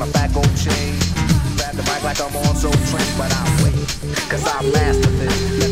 my back on chain. Grab the mic like I'm on Soul Train, but I wait, cause I master this.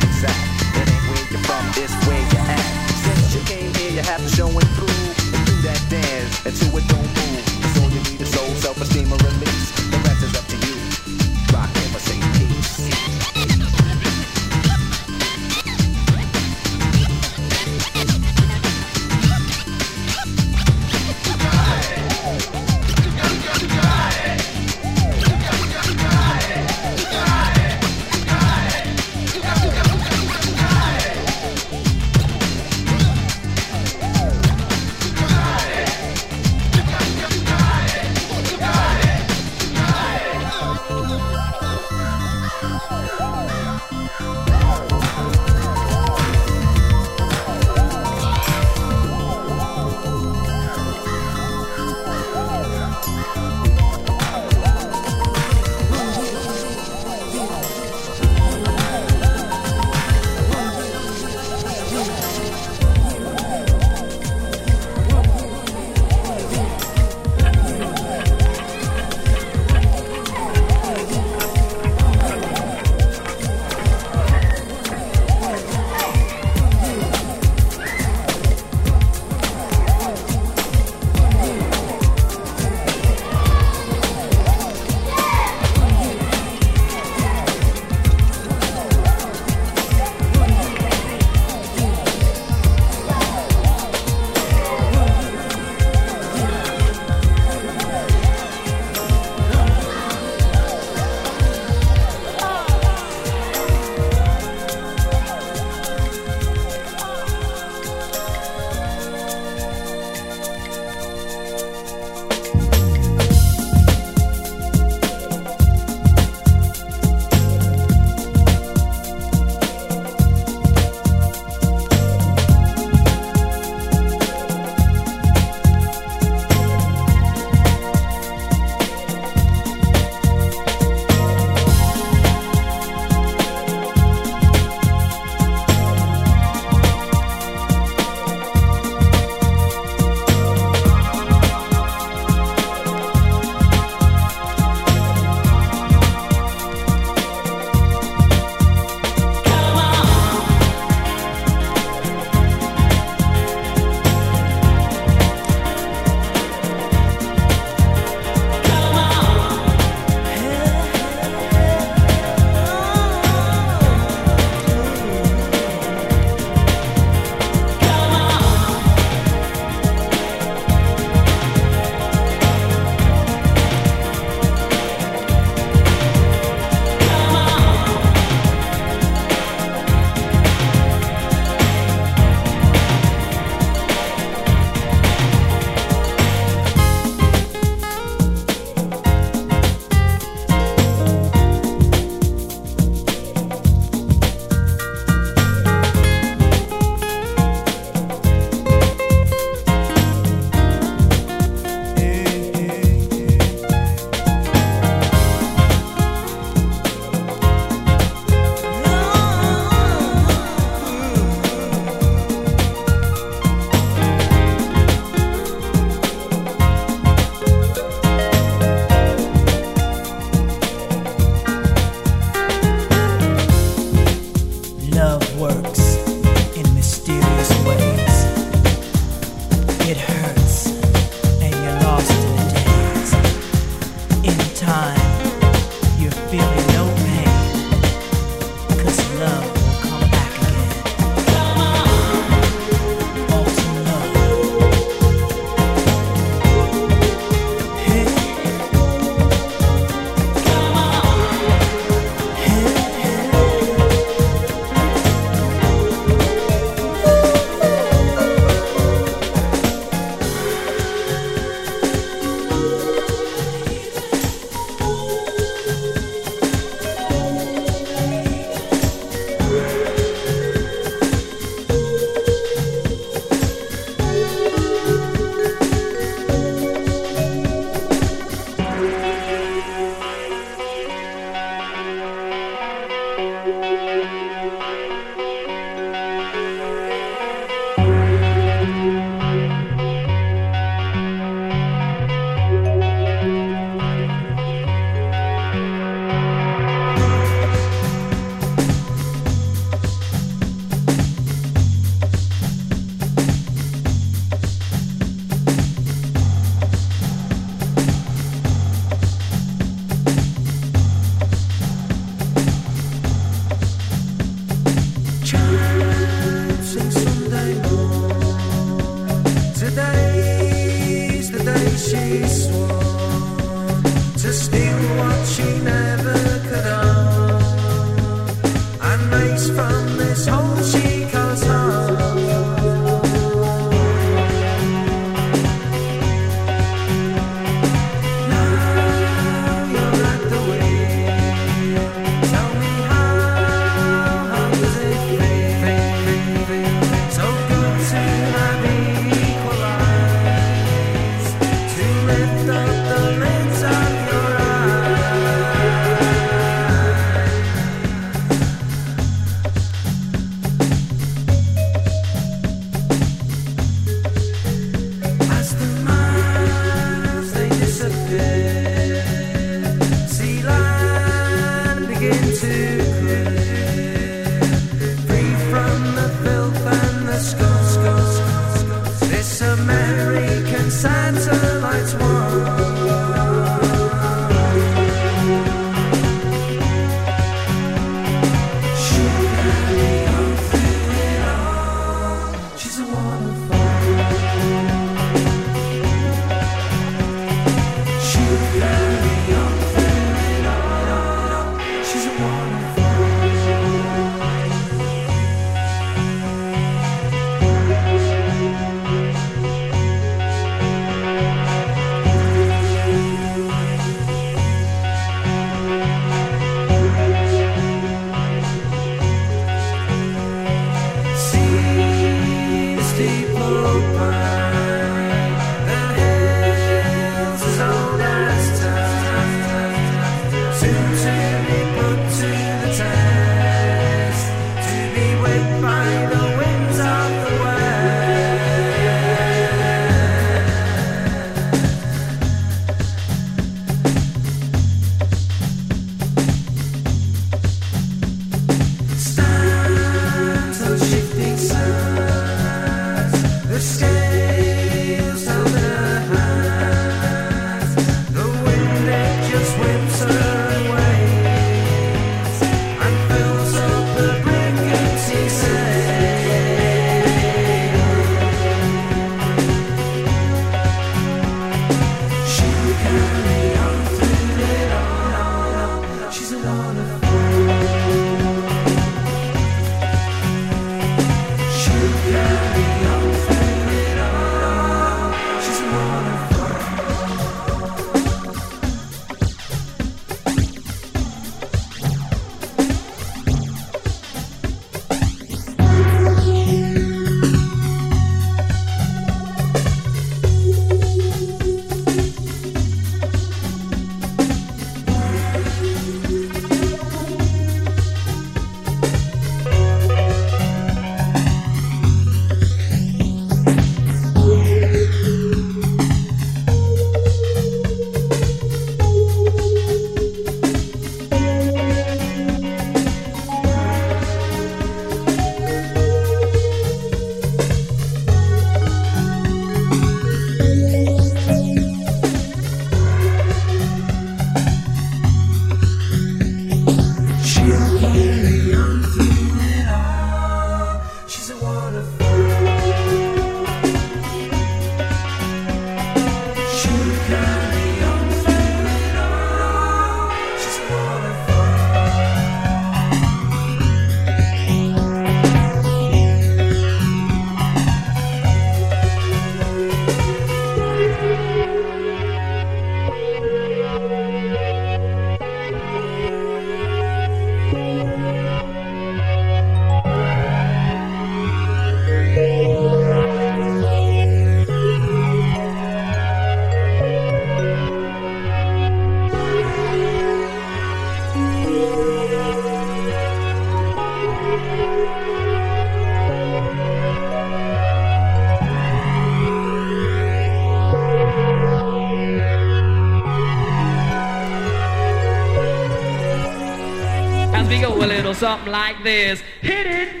something like this. Hit it.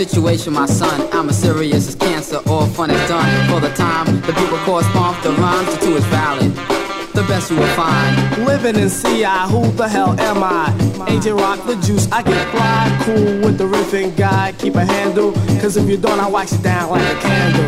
situation my son Heaven and see I, who the hell am I? AJ Rock the juice, I get fly, cool with the riffing guy, keep a handle, cause if you don't, I wax you down like a candle.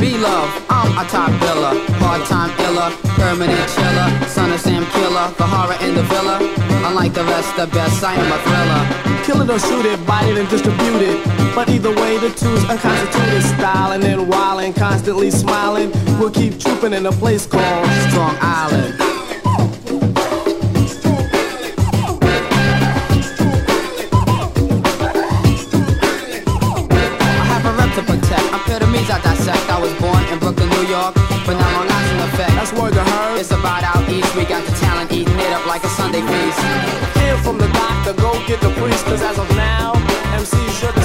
B-Luv, I'm a top biller, hard time iller, permanent chiller, son of Sam killer, the horror in the villa. Unlike the rest, the best, I am a thriller. Kill it or shoot it, bite it and distribute it. But either way, the two's unconstituted, styling and wilding, constantly smiling. We'll keep trooping in a place called Strong Island. But I'm on effect. That's why the herd. It's about out east. We got the talent eating it up like a Sunday feast. Hear from the doctor, go get the priest. Cause as of now, MC should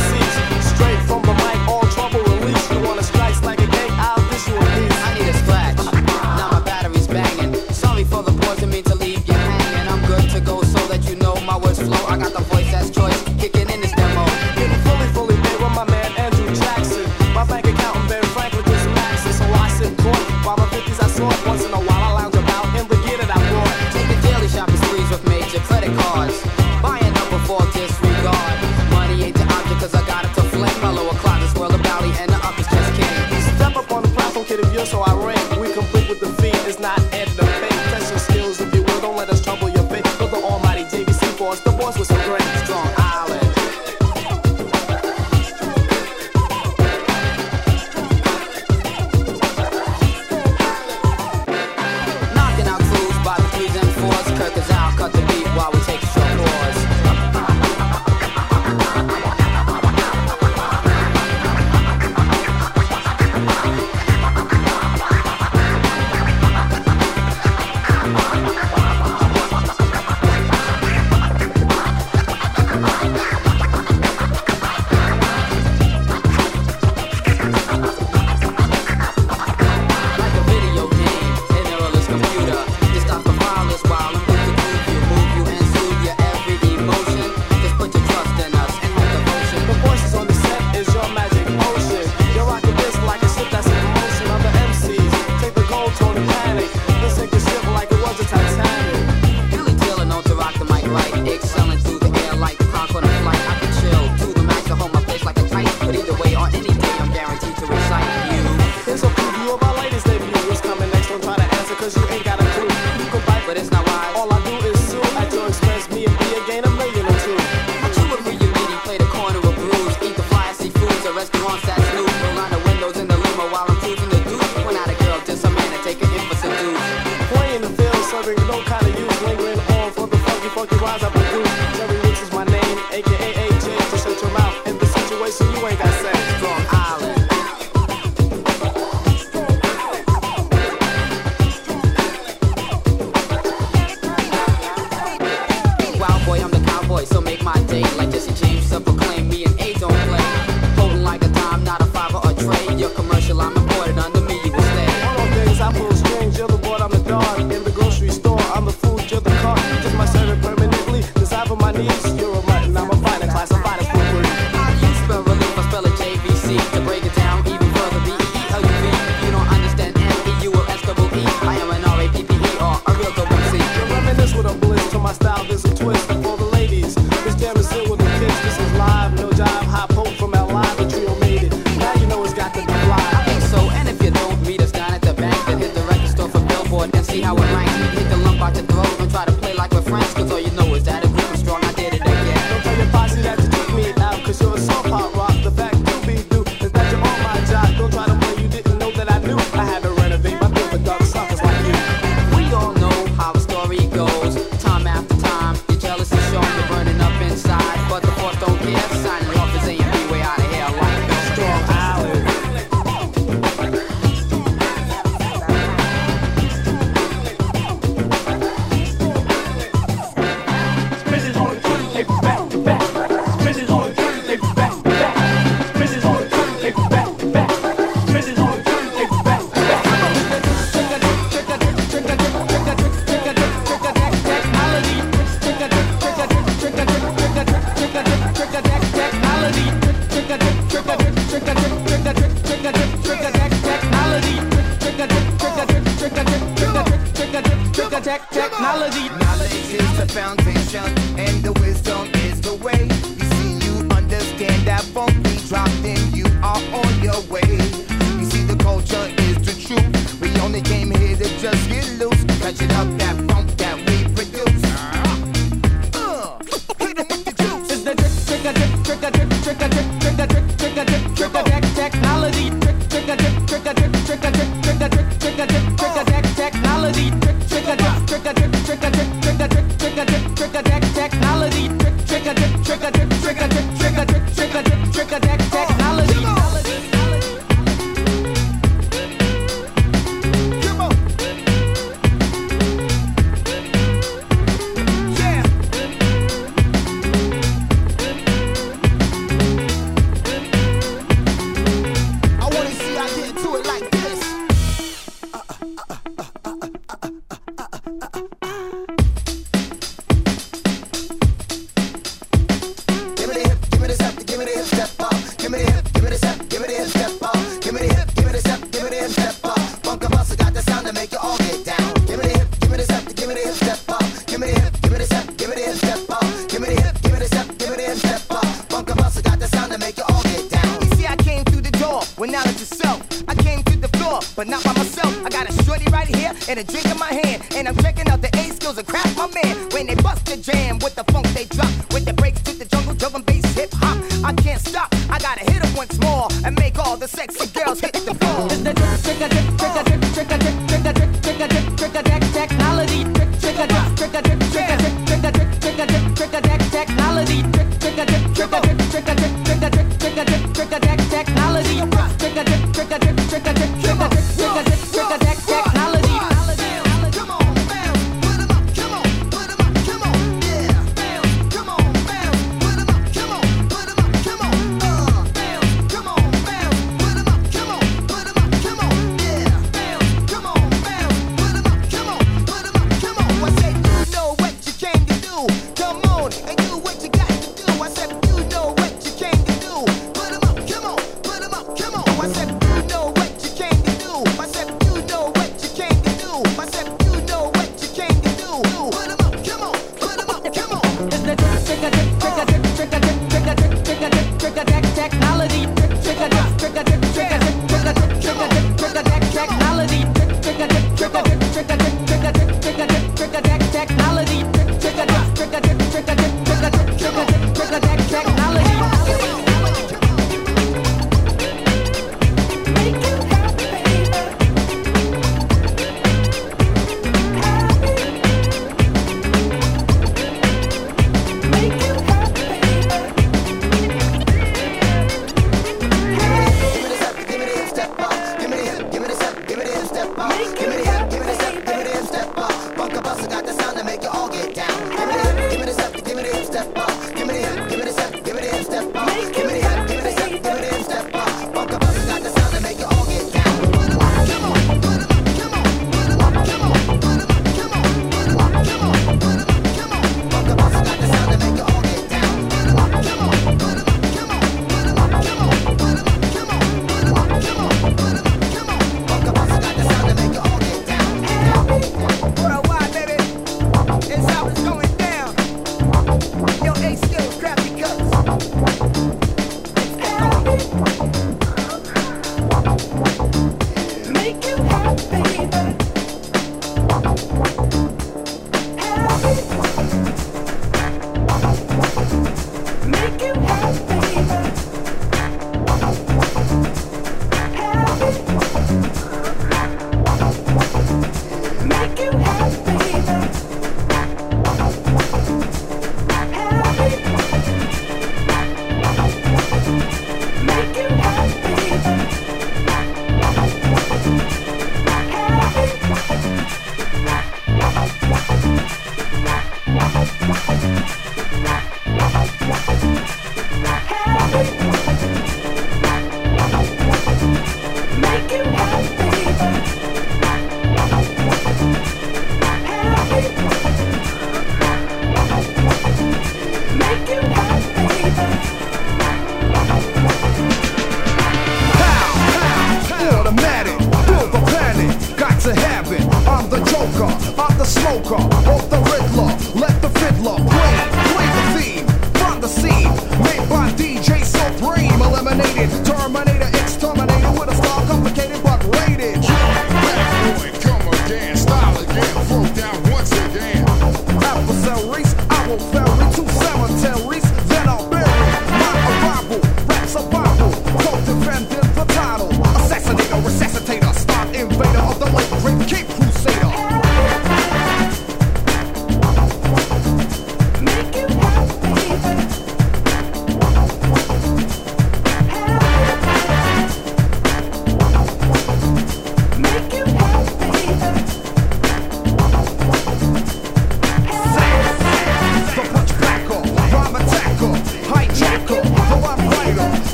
hit the floor.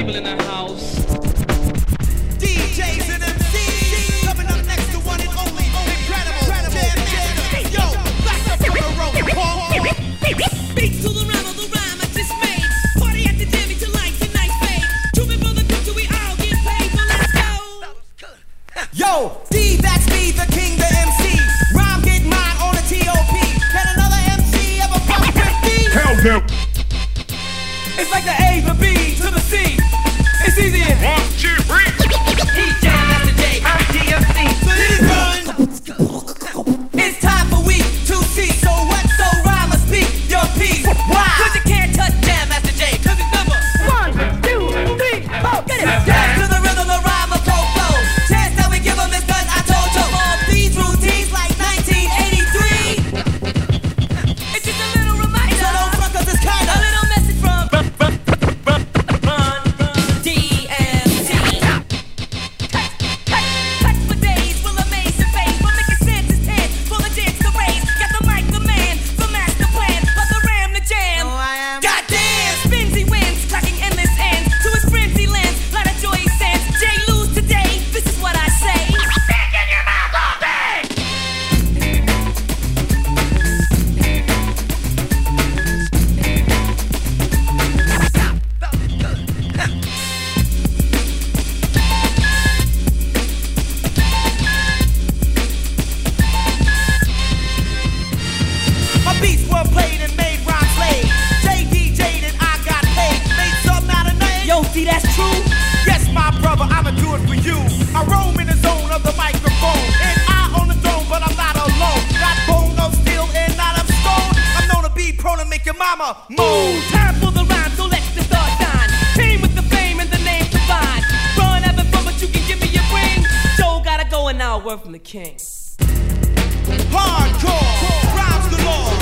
people in the house. Word from the king. Hardcore, rhymes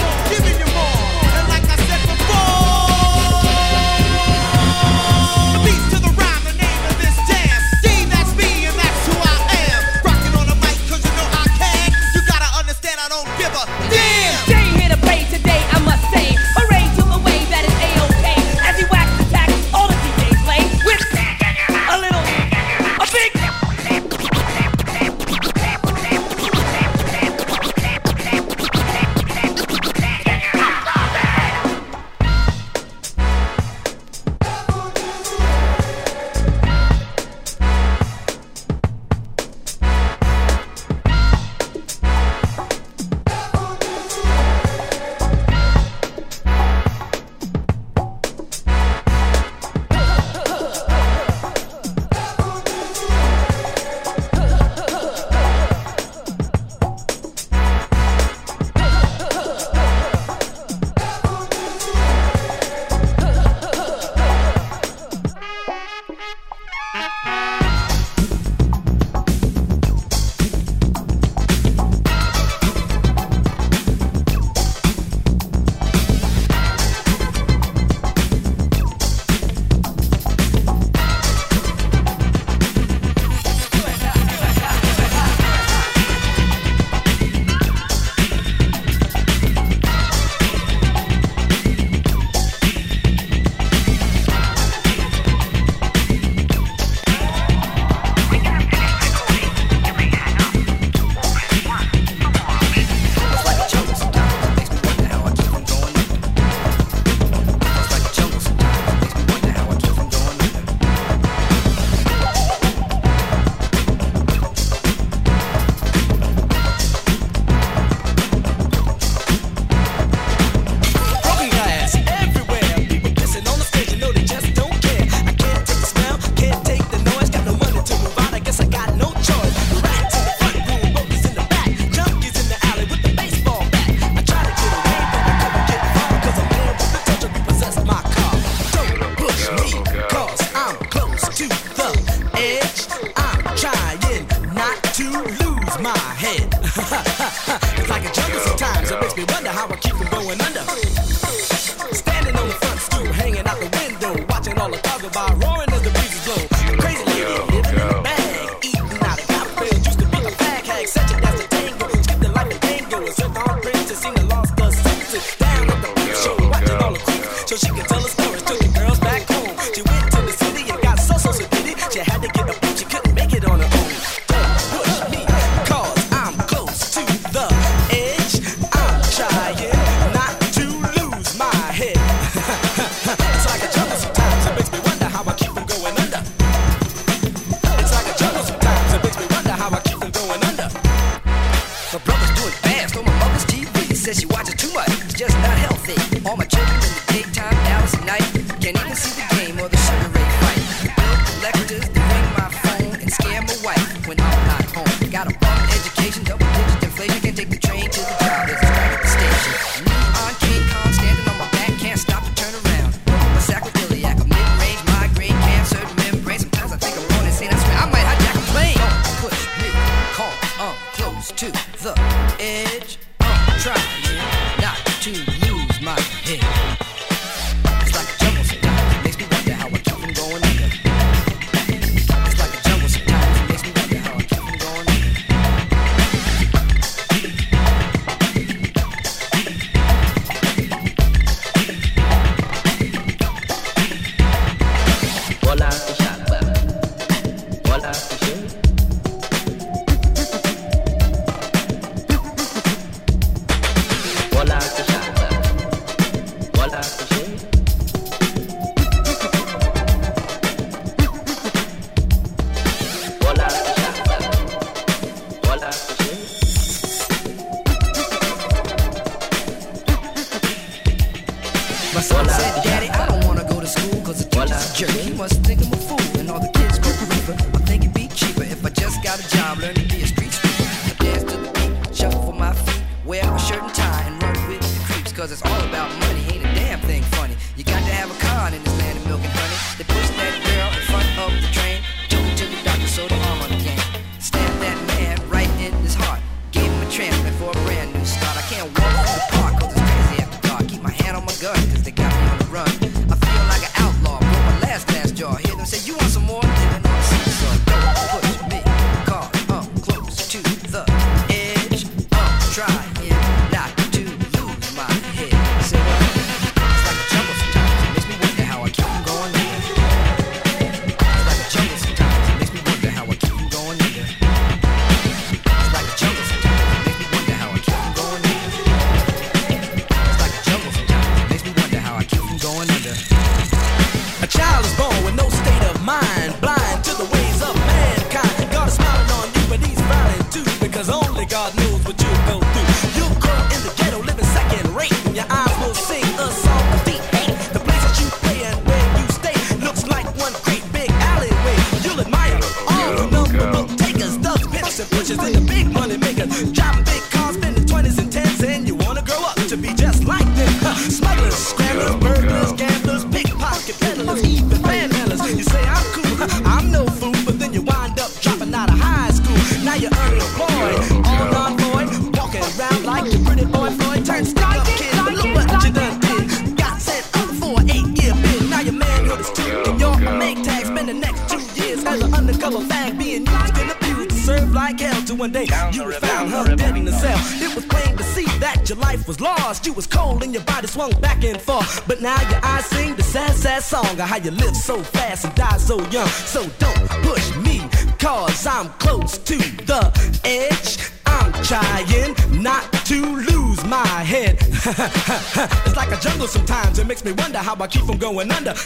years as an undercover fag being used the pew to serve like hell. To one day down you were found her dead in the cell. It was plain to see that your life was lost. You was cold and your body swung back and forth. But now your eyes sing the sad, sad song of how you live so fast and die so young. So don't push me, cause I'm close to the edge Trying not to lose my head. it's like a jungle sometimes, it makes me wonder how I keep from going under.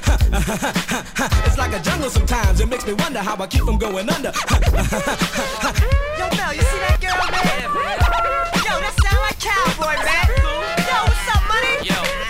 it's like a jungle sometimes, it makes me wonder how I keep from going under. Yo, Mel, you see that girl, man? Yo, that sound like cowboy, man. Yo, what's up, money? Yo.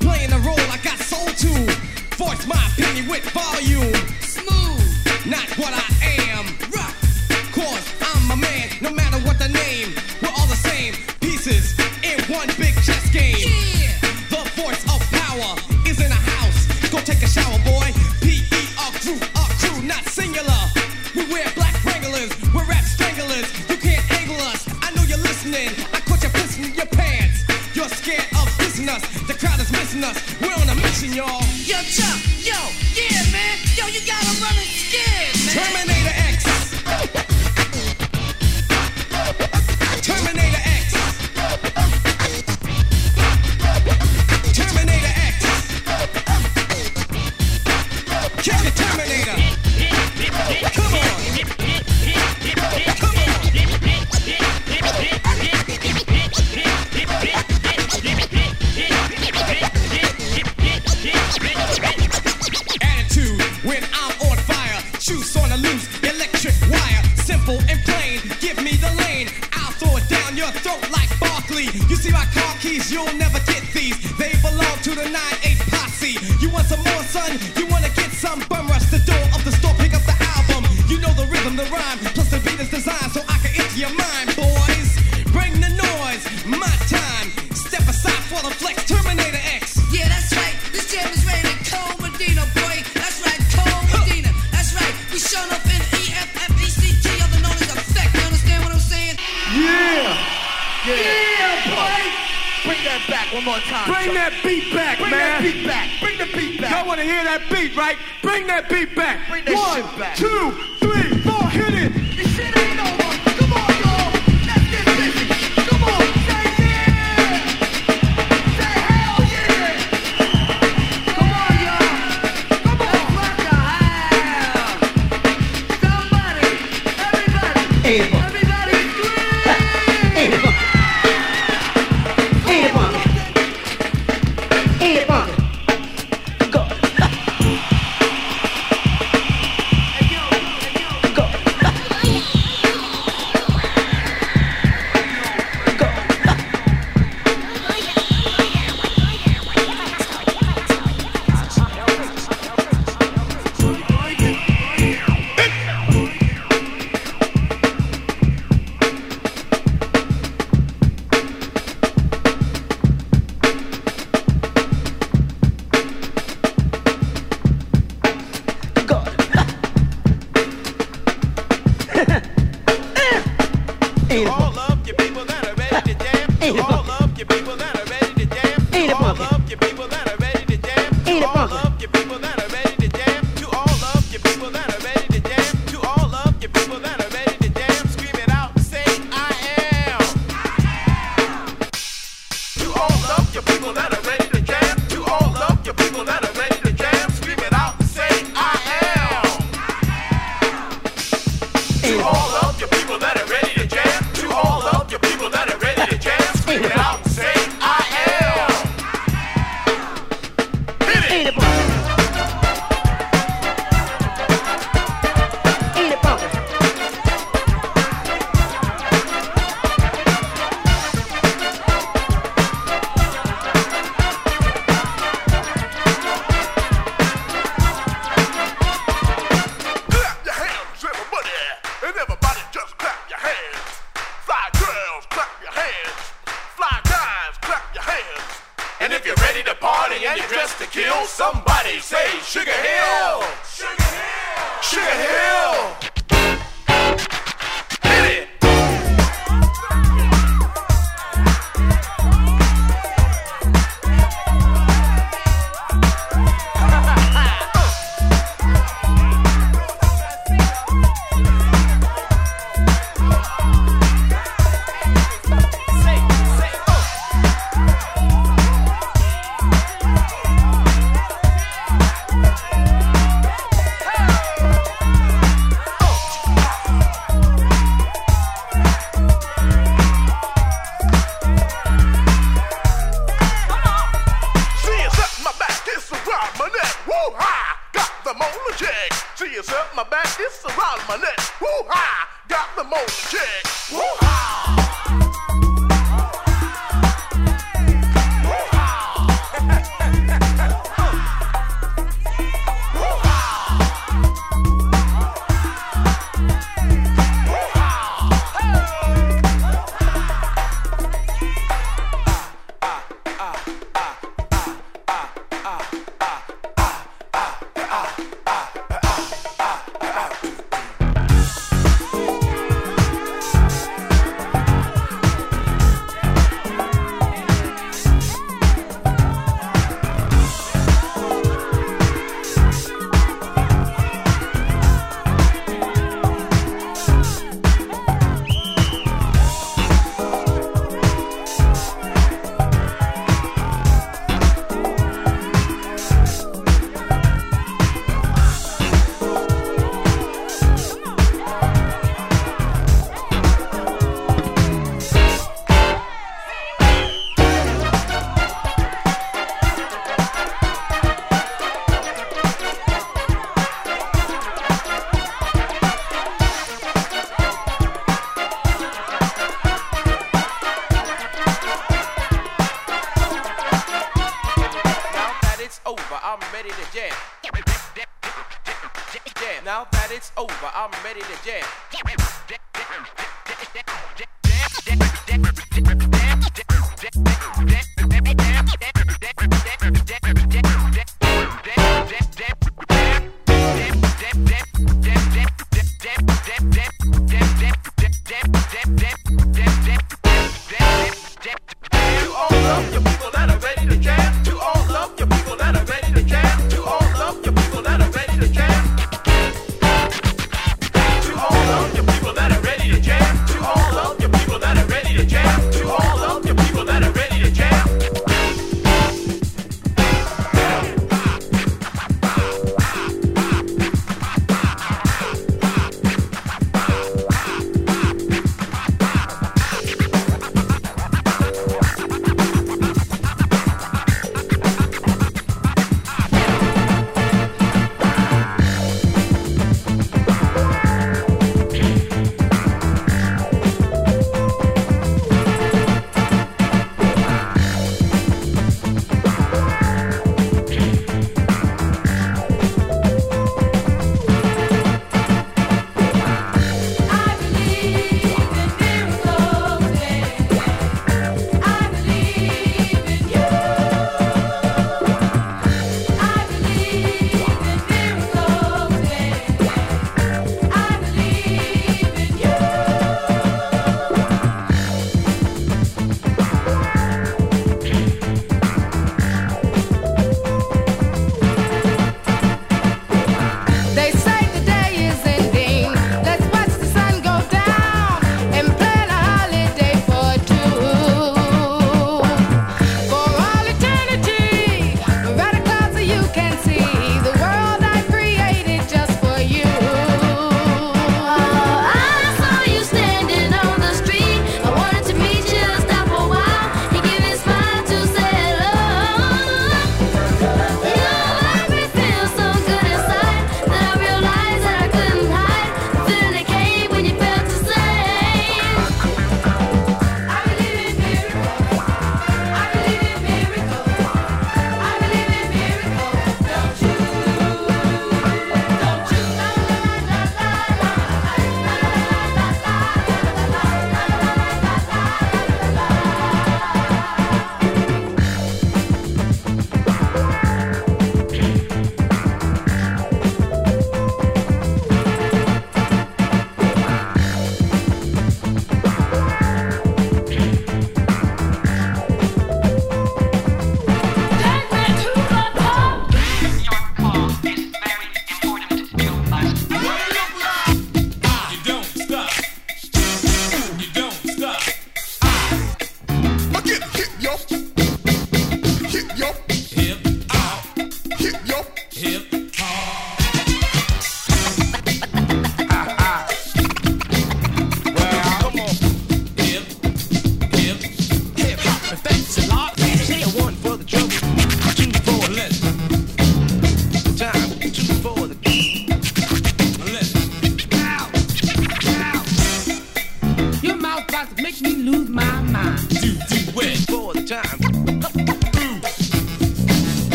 playing the role I got sold to. Voice my opinion with volume.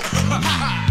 哈哈哈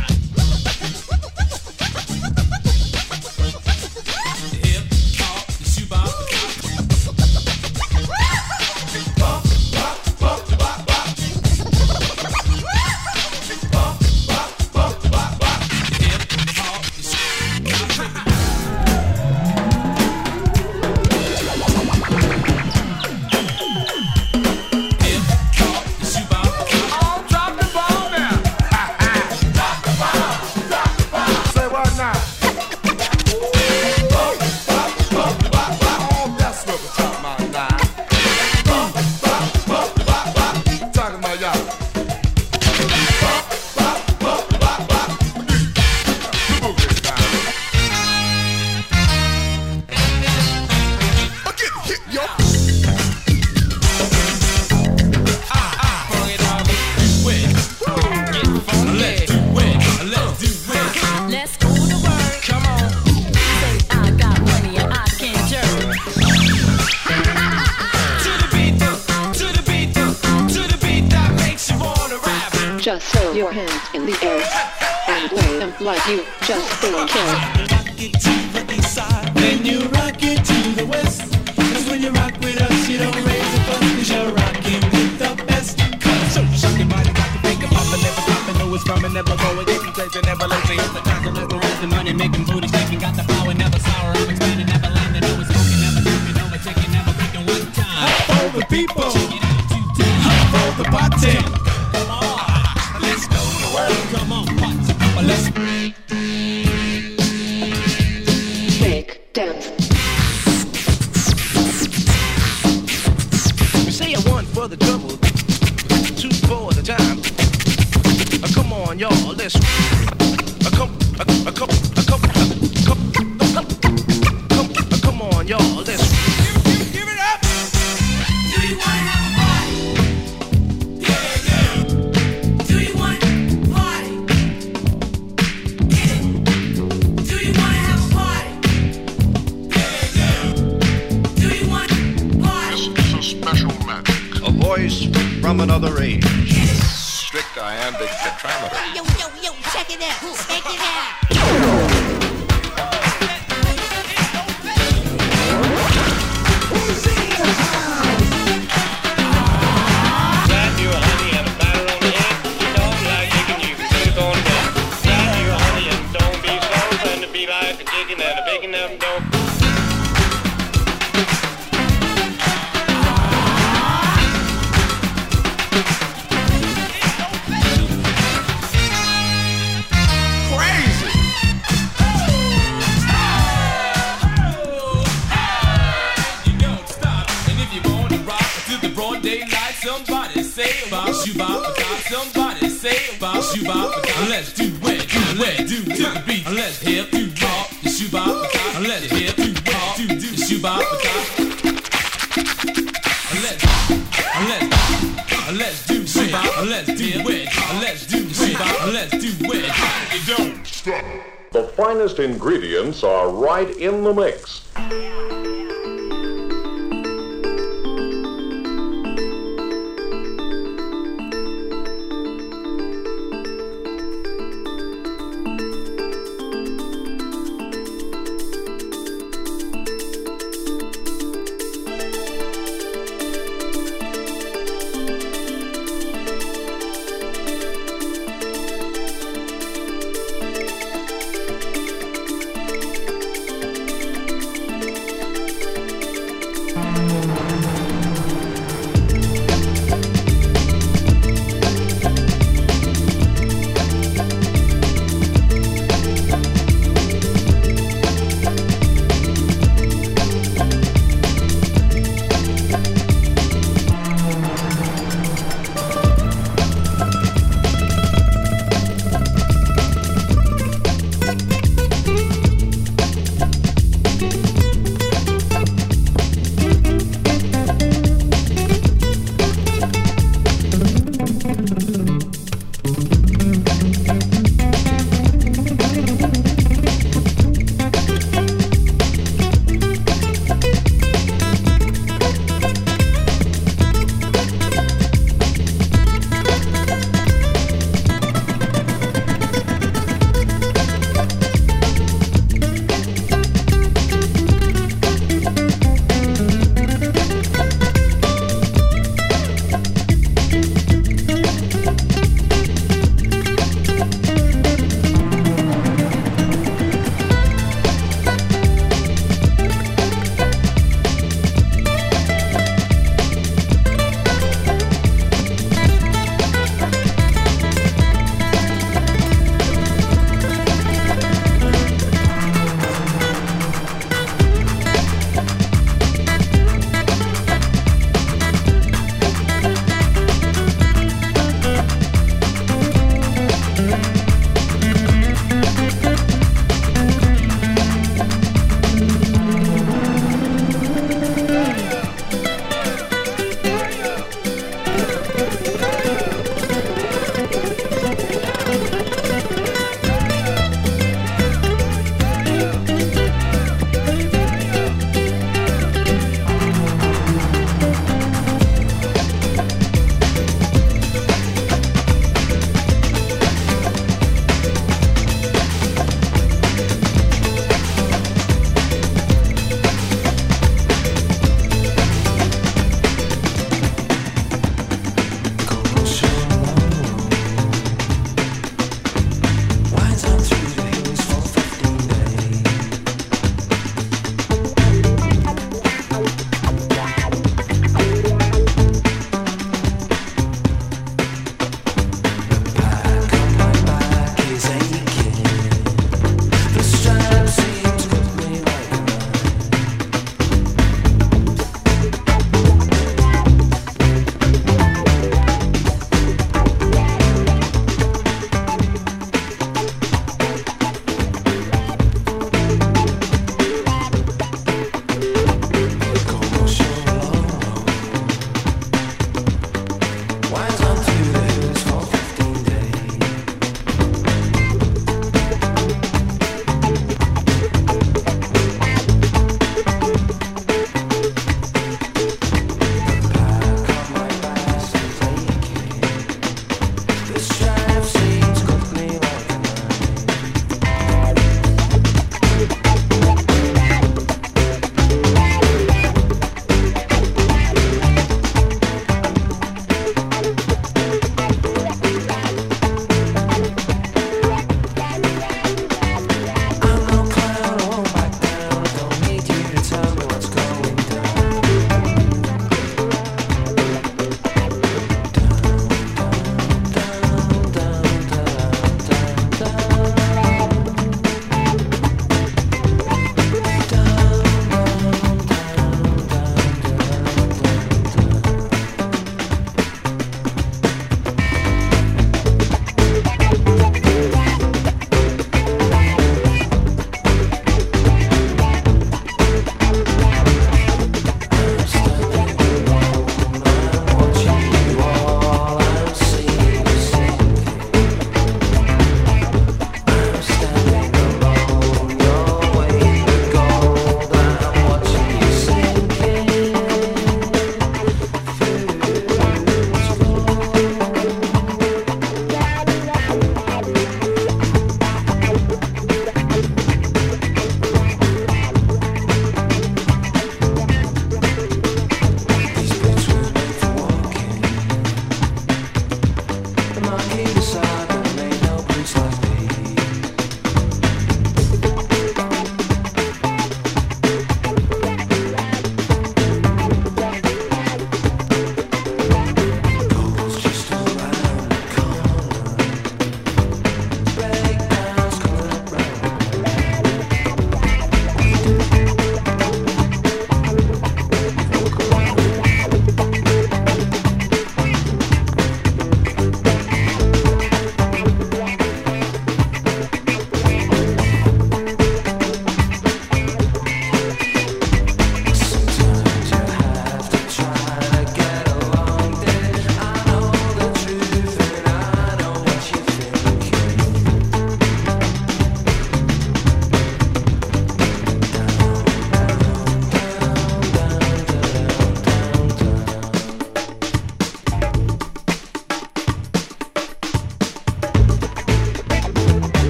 in the mix.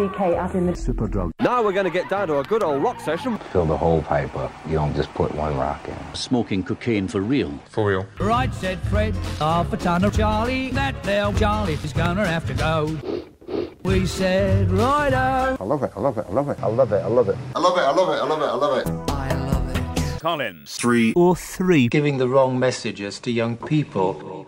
C R A C K as in the super drug. Now we're going to get down to a good old rock session. Fill the whole pipe up. You don't just put one rock in. Smoking cocaine for real. For real. Right, said Fred. Half a ton of Charlie. That there Charlie is gonna have to go. We said, righto. I love it, I love it, I love it, I love it, I love it. I love it, I love it, I love it, I love it. Collins. Three or three. Giving the wrong messages to young people.